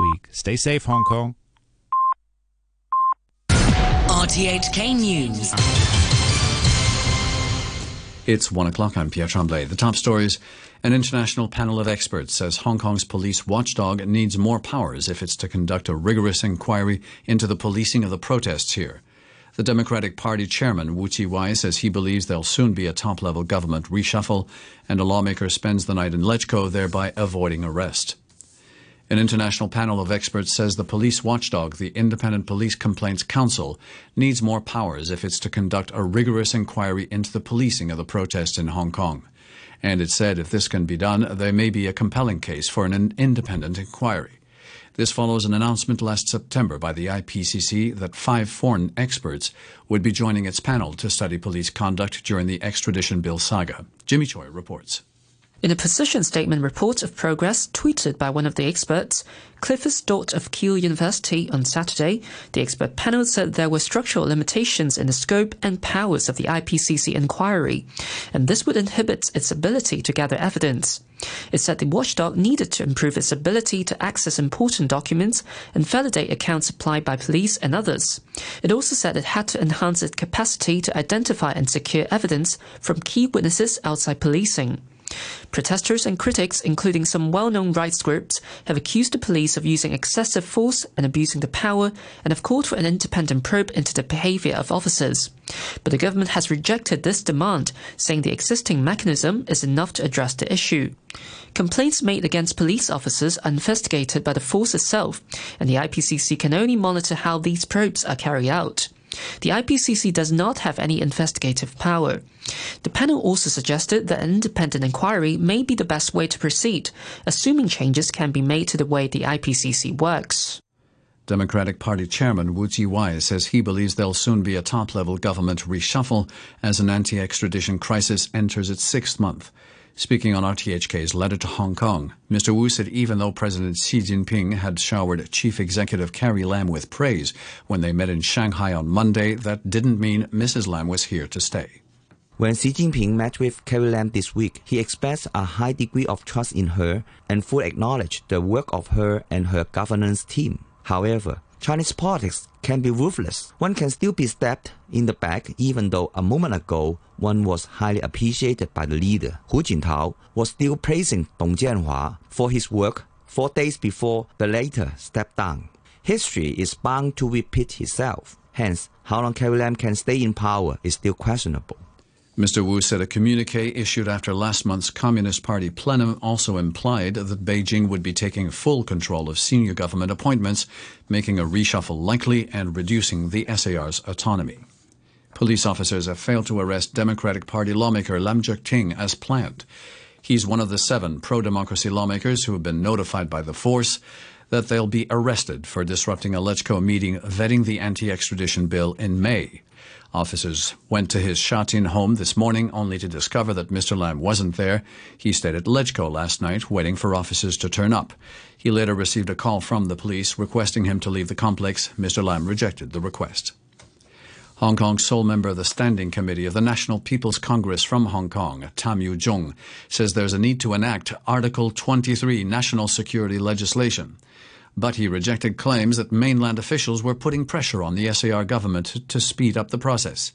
week. Stay safe, Hong Kong. RTHK News. It's one o'clock. I'm Pierre Tremblay. The top stories. An international panel of experts says Hong Kong's police watchdog needs more powers if it's to conduct a rigorous inquiry into the policing of the protests here. The Democratic Party chairman, Wu Chi-wai, says he believes there'll soon be a top-level government reshuffle and a lawmaker spends the night in LegCo, thereby avoiding arrest. An international panel of experts says the police watchdog, the Independent Police Complaints Council, needs more powers if it's to conduct a rigorous inquiry into the policing of the protests in Hong Kong. And it said if this can be done, there may be a compelling case for an independent inquiry. This follows an announcement last September by the IPCC that five foreign experts would be joining its panel to study police conduct during the extradition bill saga. Jimmy Choi reports. In a position statement report of progress tweeted by one of the experts, Clifford Stott of Keele University on Saturday, the expert panel said there were structural limitations in the scope and powers of the IPCC inquiry, and this would inhibit its ability to gather evidence. It said the watchdog needed to improve its ability to access important documents and validate accounts supplied by police and others. It also said it had to enhance its capacity to identify and secure evidence from key witnesses outside policing. Protesters and critics, including some well known rights groups, have accused the police of using excessive force and abusing the power and have called for an independent probe into the behavior of officers. But the government has rejected this demand, saying the existing mechanism is enough to address the issue. Complaints made against police officers are investigated by the force itself, and the IPCC can only monitor how these probes are carried out. The IPCC does not have any investigative power. The panel also suggested that an independent inquiry may be the best way to proceed, assuming changes can be made to the way the IPCC works. Democratic Party Chairman Wu Chi-wai says he believes there'll soon be a top-level government reshuffle as an anti-extradition crisis enters its sixth month. Speaking on RTHK's letter to Hong Kong, Mr. Wu said even though President Xi Jinping had showered Chief Executive Carrie Lam with praise when they met in Shanghai on Monday, that didn't mean Mrs. Lam was here to stay. When Xi Jinping met with Carrie Lam this week, he expressed a high degree of trust in her and fully acknowledged the work of her and her governance team. However, Chinese politics can be ruthless. One can still be stabbed in the back even though a moment ago one was highly appreciated by the leader. Hu Jintao was still praising Dong Jianhua for his work four days before the latter stepped down. History is bound to repeat itself. Hence, how long Carrie Lam can stay in power is still questionable. Mr. Wu said a communique issued after last month's Communist Party plenum also implied that Beijing would be taking full control of senior government appointments, making a reshuffle likely and reducing the SAR's autonomy. Police officers have failed to arrest Democratic Party lawmaker Lam Cheuk-ting as planned. He's one of the seven pro-democracy lawmakers who have been notified by the force that they'll be arrested for disrupting a LegCo meeting vetting the anti-extradition bill in May. Officers went to his Sha Tin home this morning only to discover that Mr. Lam wasn't there. He stayed at LegCo last night waiting for officers to turn up. He later received a call from the police requesting him to leave the complex. Mr. Lam rejected the request. Hong Kong's sole member of the Standing Committee of the National People's Congress from Hong Kong, Tam Yiu-chung, says there's a need to enact Article 23 national security legislation but he rejected claims that mainland officials were putting pressure on the SAR government to speed up the process.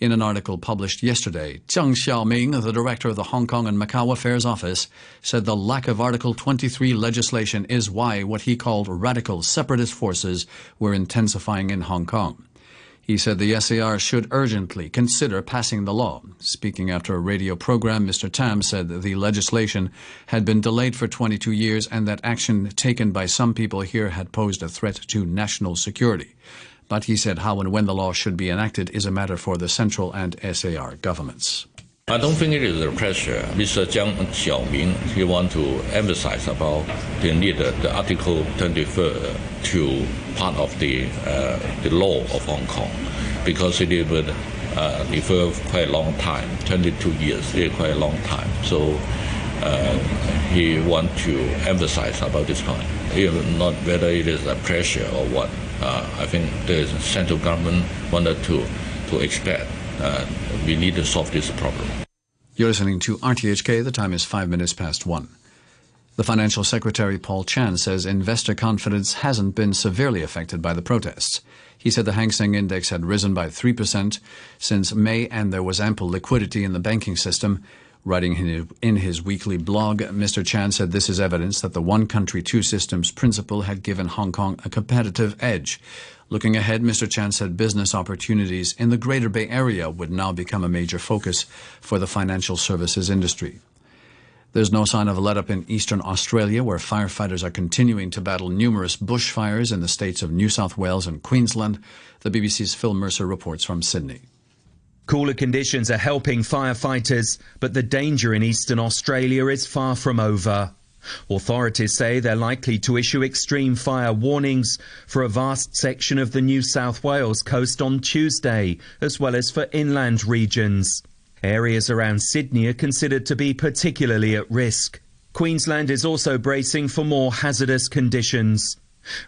In an article published yesterday, Zhang Xiaoming, the director of the Hong Kong and Macau Affairs Office, said the lack of Article 23 legislation is why what he called radical separatist forces were intensifying in Hong Kong. He said the SAR should urgently consider passing the law. Speaking after a radio program, Mr. Tam said the legislation had been delayed for 22 years and that action taken by some people here had posed a threat to national security. But he said how and when the law should be enacted is a matter for the central and SAR governments. I don't think it is a pressure. Mr. Zhang Xiaoming, he want to emphasize about the need the Article 24 to part of the uh, the law of Hong Kong because it would uh, defer quite a long time, 22 years, is quite a long time. So uh, he want to emphasize about this point. Even not whether it is a pressure or what. Uh, I think the central government wanted to to expect uh, we need to solve this problem. You're listening to RTHK. The time is five minutes past one. The financial secretary Paul Chan says investor confidence hasn't been severely affected by the protests. He said the Hang Seng index had risen by 3% since May and there was ample liquidity in the banking system. Writing in his weekly blog, Mr. Chan said this is evidence that the one country, two systems principle had given Hong Kong a competitive edge. Looking ahead, Mr. Chan said business opportunities in the Greater Bay Area would now become a major focus for the financial services industry. There's no sign of a let up in eastern Australia, where firefighters are continuing to battle numerous bushfires in the states of New South Wales and Queensland. The BBC's Phil Mercer reports from Sydney. Cooler conditions are helping firefighters, but the danger in eastern Australia is far from over. Authorities say they're likely to issue extreme fire warnings for a vast section of the New South Wales coast on Tuesday, as well as for inland regions. Areas around Sydney are considered to be particularly at risk. Queensland is also bracing for more hazardous conditions.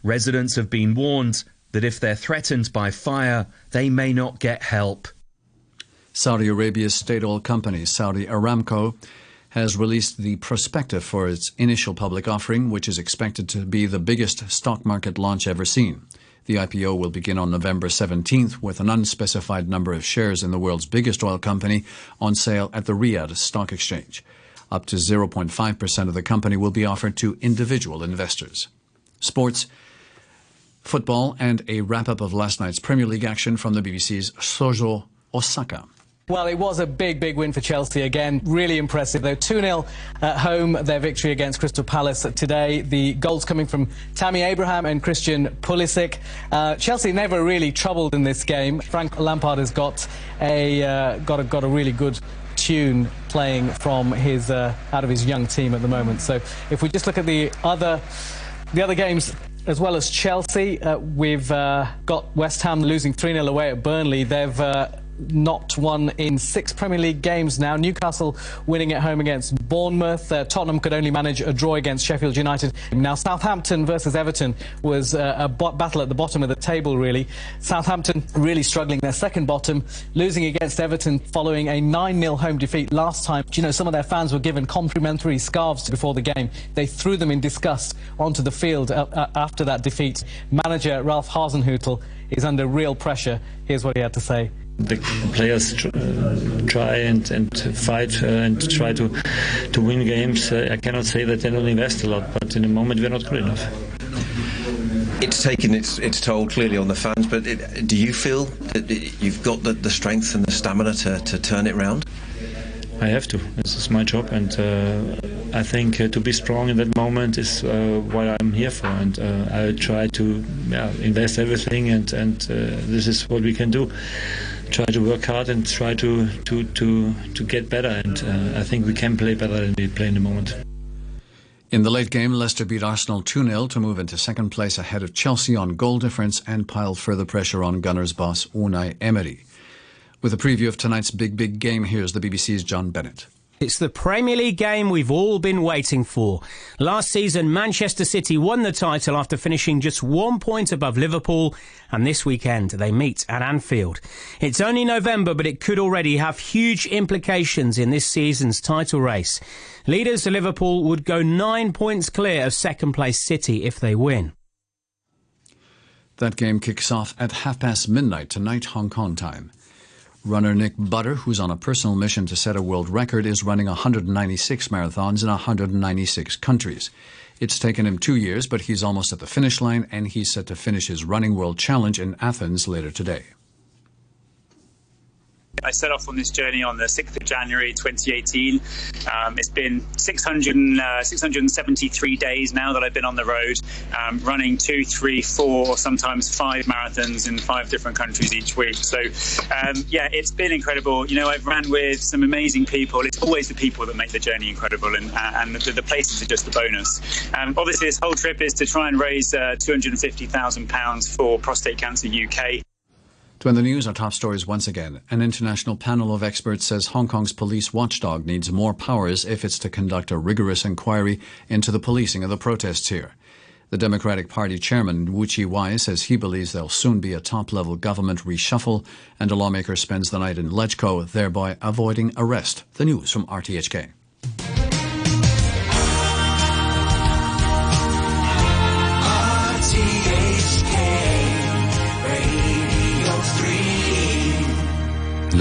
Residents have been warned that if they're threatened by fire, they may not get help. Saudi Arabia's state oil company, Saudi Aramco, has released the prospectus for its initial public offering, which is expected to be the biggest stock market launch ever seen. The IPO will begin on November 17th with an unspecified number of shares in the world's biggest oil company on sale at the Riyadh Stock Exchange. Up to 0.5% of the company will be offered to individual investors. Sports, football, and a wrap up of last night's Premier League action from the BBC's Sojo Osaka. Well, it was a big, big win for Chelsea again. Really impressive. They're 2 0 at home, their victory against Crystal Palace today. The goals coming from Tammy Abraham and Christian Pulisic. Uh, Chelsea never really troubled in this game. Frank Lampard has got a, uh, got a, got a really good tune playing from his uh, out of his young team at the moment. So if we just look at the other the other games as well as Chelsea, uh, we've uh, got West Ham losing 3 0 away at Burnley. They've uh, not won in six Premier League games now. Newcastle winning at home against Bournemouth. Uh, Tottenham could only manage a draw against Sheffield United. Now, Southampton versus Everton was uh, a battle at the bottom of the table, really. Southampton really struggling their second bottom, losing against Everton following a 9 0 home defeat last time. You know, some of their fans were given complimentary scarves before the game. They threw them in disgust onto the field uh, uh after that defeat. Manager Ralph Hasenhüttl is under real pressure. Here's what he had to say the players uh, try and, and fight uh, and try to to win games. Uh, I cannot say that they don't invest a lot, but in the moment we're not good enough. It's taken its its toll clearly on the fans, but it, do you feel that you've got the, the strength and the stamina to, to turn it round? I have to. This is my job, and uh, I think uh, to be strong in that moment is uh, what I'm here for. And I try to yeah, invest everything, and and this is what we can do try to work hard and try to to to to get better. And uh, I think we can play better than we play in the moment. In the late game, Leicester beat Arsenal 2 0 to move into second place ahead of Chelsea on goal difference and pile further pressure on Gunners boss Unai Emery. With a preview of tonight's big, big game, here's the BBC's John Bennett. It's the Premier League game we've all been waiting for. Last season, Manchester City won the title after finishing just one point above Liverpool, and this weekend they meet at Anfield. It's only November, but it could already have huge implications in this season's title race. Leaders Liverpool would go nine points clear of second place City if they win. That game kicks off at half past midnight tonight, Hong Kong time. Runner Nick Butter, who's on a personal mission to set a world record, is running 196 marathons in 196 countries. It's taken him two years, but he's almost at the finish line, and he's set to finish his Running World Challenge in Athens later today. I set off on this journey on the 6th of January 2018. Um, it's been 600, uh, 673 days now that I've been on the road, um, running two, three, four, sometimes five marathons in five different countries each week. So, um, yeah, it's been incredible. You know, I've ran with some amazing people. It's always the people that make the journey incredible, and, uh, and the, the, places are just a bonus. Um, obviously, this whole trip is to try and raise uh, £250,000 for Prostate Cancer UK. To end the news, our top stories once again. An international panel of experts says Hong Kong's police watchdog needs more powers if it's to conduct a rigorous inquiry into the policing of the protests here. The Democratic Party chairman, Wu Chi-wai, says he believes there'll soon be a top-level government reshuffle and a lawmaker spends the night in Legco, thereby avoiding arrest. The news from RTHK.